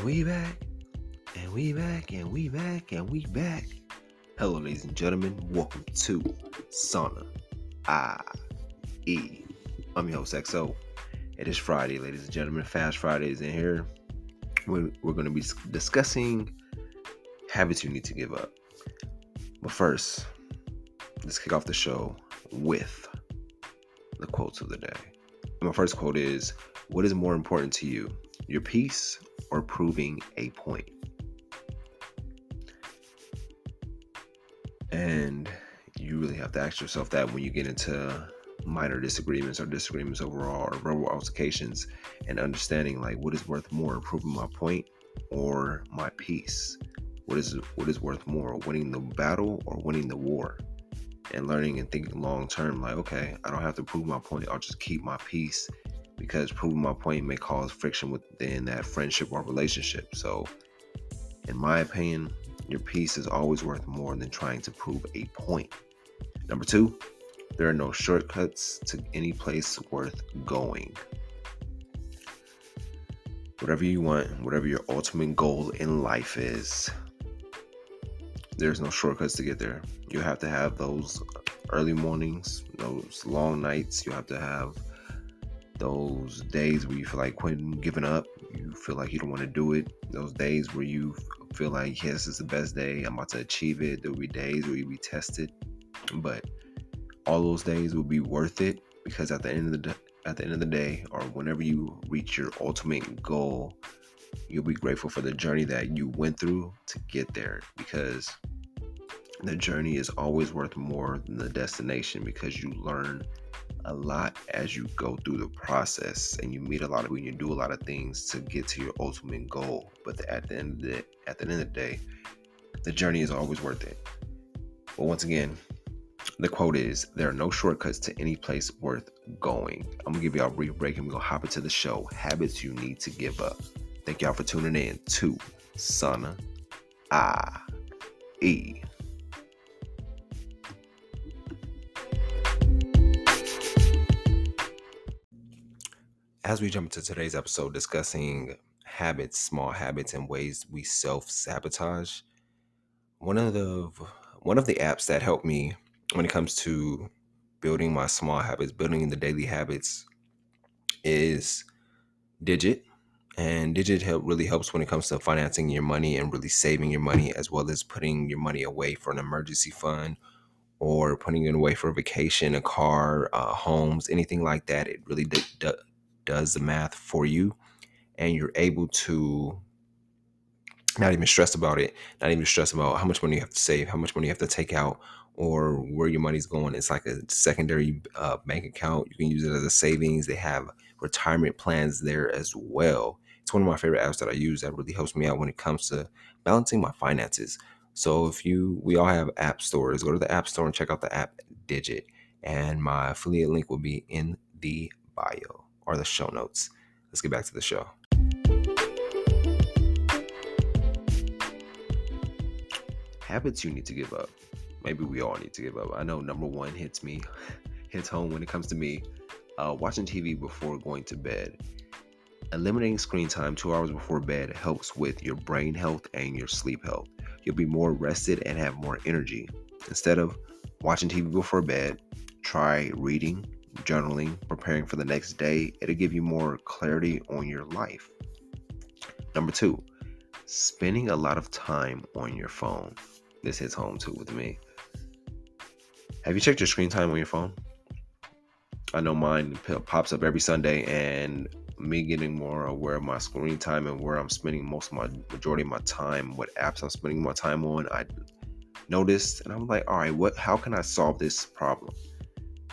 And we back, and we back, and we back, and we back. Hello, ladies and gentlemen. Welcome to Sana I E. I'm your host XO. It is Friday, ladies and gentlemen. Fast Fridays in here. We're, we're going to be discussing habits you need to give up. But first, let's kick off the show with the quotes of the day. My first quote is What is more important to you, your peace or proving a point? And you really have to ask yourself that when you get into minor disagreements or disagreements overall or verbal altercations and understanding like what is worth more proving my point or my peace what is what is worth more winning the battle or winning the war and learning and thinking long term like okay i don't have to prove my point i'll just keep my peace because proving my point may cause friction within that friendship or relationship so in my opinion your peace is always worth more than trying to prove a point number two there are no shortcuts to any place worth going whatever you want whatever your ultimate goal in life is there's no shortcuts to get there. You have to have those early mornings, those long nights. You have to have those days where you feel like quitting, giving up. You feel like you don't want to do it. Those days where you feel like, yes, it's the best day. I'm about to achieve it. There will be days where you be tested, but all those days will be worth it because at the end of the at the end of the day, or whenever you reach your ultimate goal, you'll be grateful for the journey that you went through to get there because the journey is always worth more than the destination because you learn a lot as you go through the process and you meet a lot of when you do a lot of things to get to your ultimate goal. But at the end of the at the end of the day the journey is always worth it. But once again the quote is there are no shortcuts to any place worth going. I'm gonna give y'all a brief break and we're gonna hop into the show. Habits you need to give up. Thank y'all for tuning in to Sana I E. as we jump into today's episode discussing habits, small habits, and ways we self-sabotage, one of the one of the apps that helped me when it comes to building my small habits, building the daily habits is Digit. And Digit help really helps when it comes to financing your money and really saving your money, as well as putting your money away for an emergency fund or putting it away for a vacation, a car, uh, homes, anything like that. It really d- d- does the math for you and you're able to not even stress about it, not even stress about how much money you have to save, how much money you have to take out, or where your money's going. It's like a secondary uh, bank account. You can use it as a savings. They have retirement plans there as well. It's one of my favorite apps that I use that really helps me out when it comes to balancing my finances. So if you, we all have app stores. Go to the app store and check out the app Digit, and my affiliate link will be in the bio or the show notes. Let's get back to the show. Habits you need to give up. Maybe we all need to give up. I know number one hits me, hits home when it comes to me. Uh, watching TV before going to bed. Eliminating screen time two hours before bed helps with your brain health and your sleep health. You'll be more rested and have more energy. Instead of watching TV before bed, try reading, journaling, preparing for the next day, it'll give you more clarity on your life. Number two, spending a lot of time on your phone. This hits home too with me. Have you checked your screen time on your phone? I know mine pops up every Sunday, and me getting more aware of my screen time and where I'm spending most of my majority of my time, what apps I'm spending my time on, I noticed, and I'm like, all right, what? How can I solve this problem?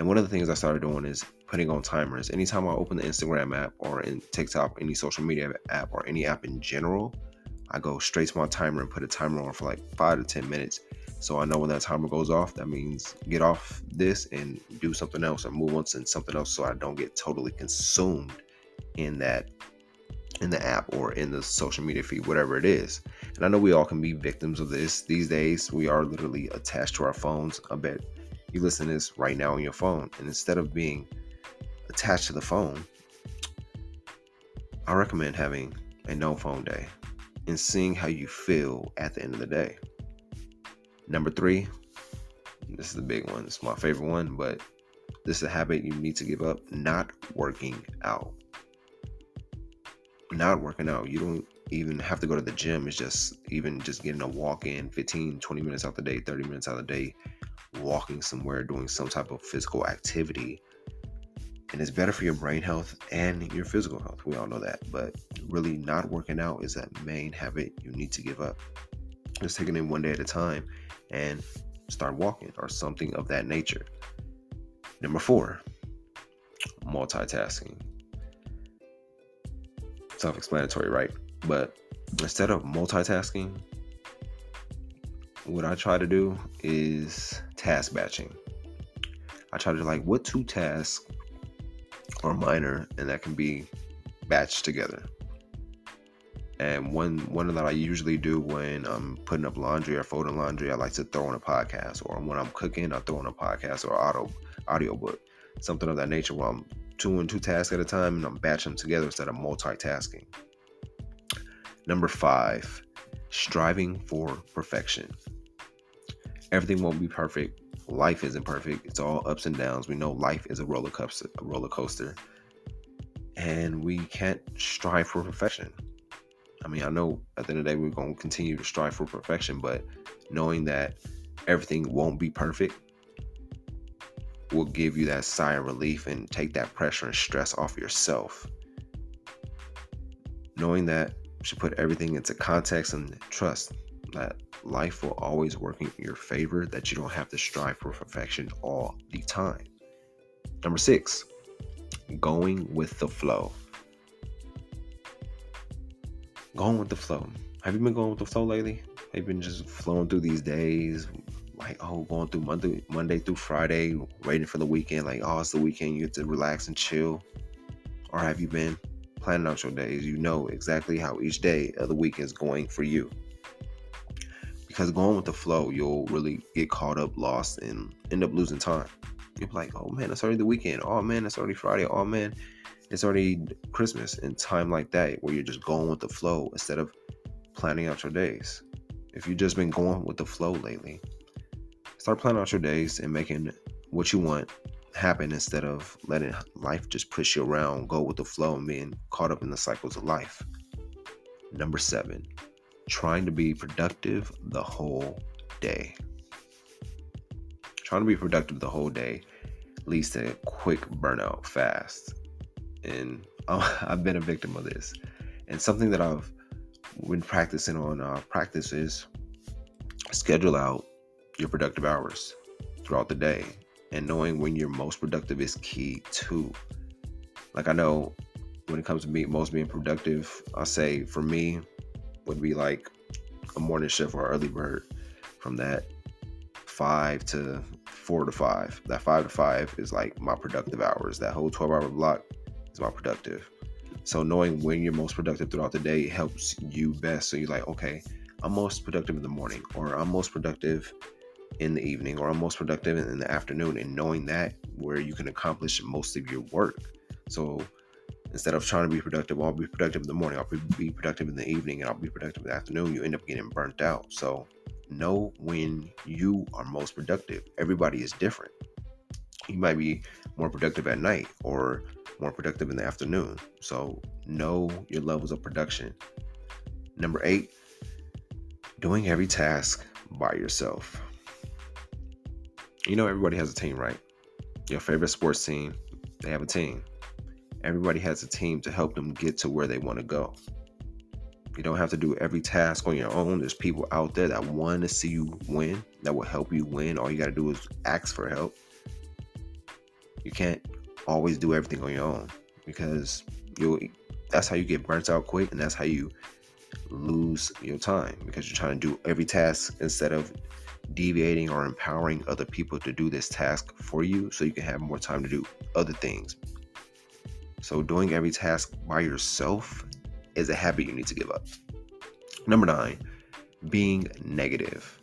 And one of the things I started doing is putting on timers. Anytime I open the Instagram app or in TikTok, any social media app or any app in general, I go straight to my timer and put a timer on for like five to 10 minutes. So I know when that timer goes off, that means get off this and do something else or move on to something else so I don't get totally consumed in that in the app or in the social media feed, whatever it is. And I know we all can be victims of this these days. We are literally attached to our phones. I bet you listen to this right now on your phone. And instead of being attached to the phone, I recommend having a no phone day. and seeing how you feel at the end of the day. Number three, this is the big one. It's my favorite one, but this is a habit you need to give up not working out. Not working out. You don't even have to go to the gym. It's just even just getting a walk in 15, 20 minutes out the day, 30 minutes out the day, walking somewhere, doing some type of physical activity. And it's better for your brain health and your physical health. We all know that. But really, not working out is that main habit you need to give up. Just taking it one day at a time and start walking or something of that nature. Number four, multitasking. Self explanatory, right? But instead of multitasking, what I try to do is task batching. I try to like what two tasks are minor and that can be batched together. And one one that I usually do when I'm putting up laundry or folding laundry, I like to throw in a podcast. Or when I'm cooking, I throw in a podcast or auto audiobook, something of that nature. Where I'm doing two tasks at a time and I'm batching them together instead of multitasking. Number five, striving for perfection. Everything won't be perfect. Life isn't perfect. It's all ups and downs. We know life is a roller coaster, a roller coaster, and we can't strive for perfection. I mean, I know at the end of the day we're going to continue to strive for perfection, but knowing that everything won't be perfect will give you that sigh of relief and take that pressure and stress off yourself. Knowing that should put everything into context and trust that life will always work in your favor, that you don't have to strive for perfection all the time. Number six, going with the flow. Going with the flow. Have you been going with the flow lately? Have you been just flowing through these days? Like, oh, going through Monday, Monday through Friday, waiting for the weekend. Like, oh, it's the weekend. You get to relax and chill. Or have you been planning out your days, you know exactly how each day of the week is going for you. Because going with the flow, you'll really get caught up, lost, and end up losing time. You'll be like, oh man, it's already the weekend. Oh man, it's already Friday. Oh man, it's already Christmas. And time like that, where you're just going with the flow instead of planning out your days. If you've just been going with the flow lately, start planning out your days and making what you want happen instead of letting life just push you around, go with the flow, and being caught up in the cycles of life. Number seven, trying to be productive the whole day. Trying to be productive the whole day leads to a quick burnout fast. And I've been a victim of this. And something that I've been practicing on uh, practice is schedule out your productive hours throughout the day and knowing when you're most productive is key too. Like I know when it comes to me most being productive, I'll say for me would be like a morning shift or early bird from that five to four to five. That five to five is like my productive hours. That whole 12 hour block is my productive. So knowing when you're most productive throughout the day helps you best. So you're like, okay, I'm most productive in the morning or I'm most productive in the evening or I'm most productive in the afternoon and knowing that where you can accomplish most of your work. So instead of trying to be productive, I'll be productive in the morning, I'll be productive in the evening, and I'll be productive in the afternoon, you end up getting burnt out. So know when you are most productive. Everybody is different. You might be more productive at night or more productive in the afternoon. So know your levels of production. Number eight, doing every task by yourself you know everybody has a team, right? Your favorite sports team, they have a team. Everybody has a team to help them get to where they want to go. You don't have to do every task on your own. There's people out there that want to see you win, that will help you win. All you got to do is ask for help. You can't always do everything on your own because you that's how you get burnt out quick and that's how you lose your time because you're trying to do every task instead of deviating or empowering other people to do this task for you so you can have more time to do other things. So, doing every task by yourself is a habit you need to give up. Number nine, being negative.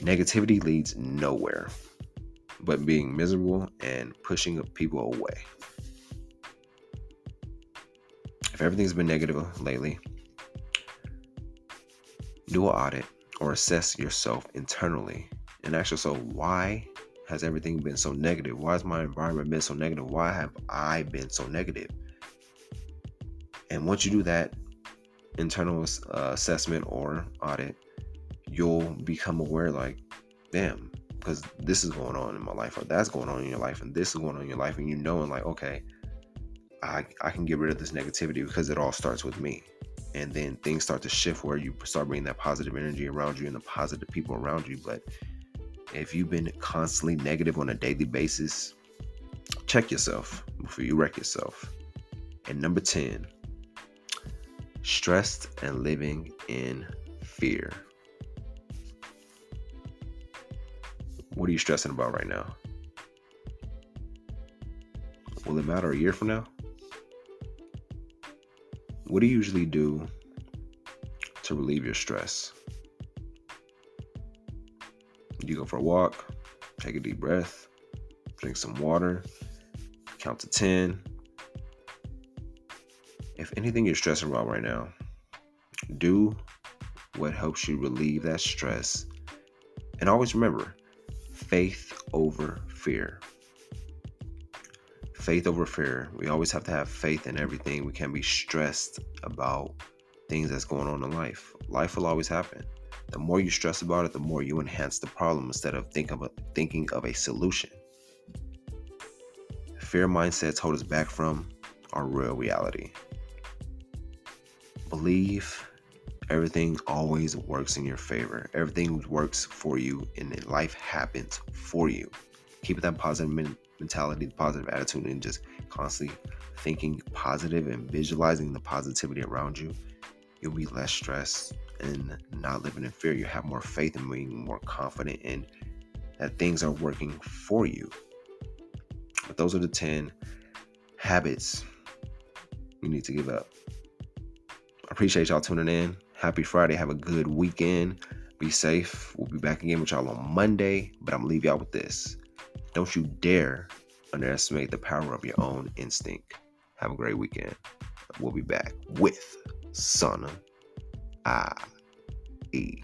Negativity leads nowhere but being miserable and pushing people away. If everything's been negative lately, do an audit or assess yourself internally and ask yourself why has everything been so negative? Why has my environment been so negative? Why have I been so negative? And once you do that internal uh, assessment or audit, you'll become aware like, damn, because this is going on in my life, or that's going on in your life, and this is going on in your life, and you know, and like, okay, I, I can get rid of this negativity because it all starts with me. And then things start to shift where you start bringing that positive energy around you and the positive people around you. But if you've been constantly negative on a daily basis, check yourself before you wreck yourself. And number 10, stressed and living in fear. What are you stressing about right now? Will it matter a year from now? What do you usually do to relieve your stress? You go for a walk, take a deep breath, drink some water, count to 10. If anything you're stressing about right now, do what helps you relieve that stress. And always remember faith over fear faith over fear. We always have to have faith in everything. We can't be stressed about things that's going on in life. Life will always happen. The more you stress about it, the more you enhance the problem instead of think of a, thinking of a solution. Fear mindsets hold us back from our real reality. Believe everything always works in your favor. Everything works for you, and life happens for you. Keep that positive mentality, positive attitude, and just constantly thinking positive and visualizing the positivity around you, you'll be less stressed and not living in fear. You'll have more faith and being more confident in that things are working for you. But those are the 10 habits you need to give up. I appreciate y'all tuning in. Happy Friday. Have a good weekend. Be safe. We'll be back again with y'all on Monday. But I'm gonna leave y'all with this. Don't you dare underestimate the power of your own instinct. Have a great weekend. We'll be back with Sana I E.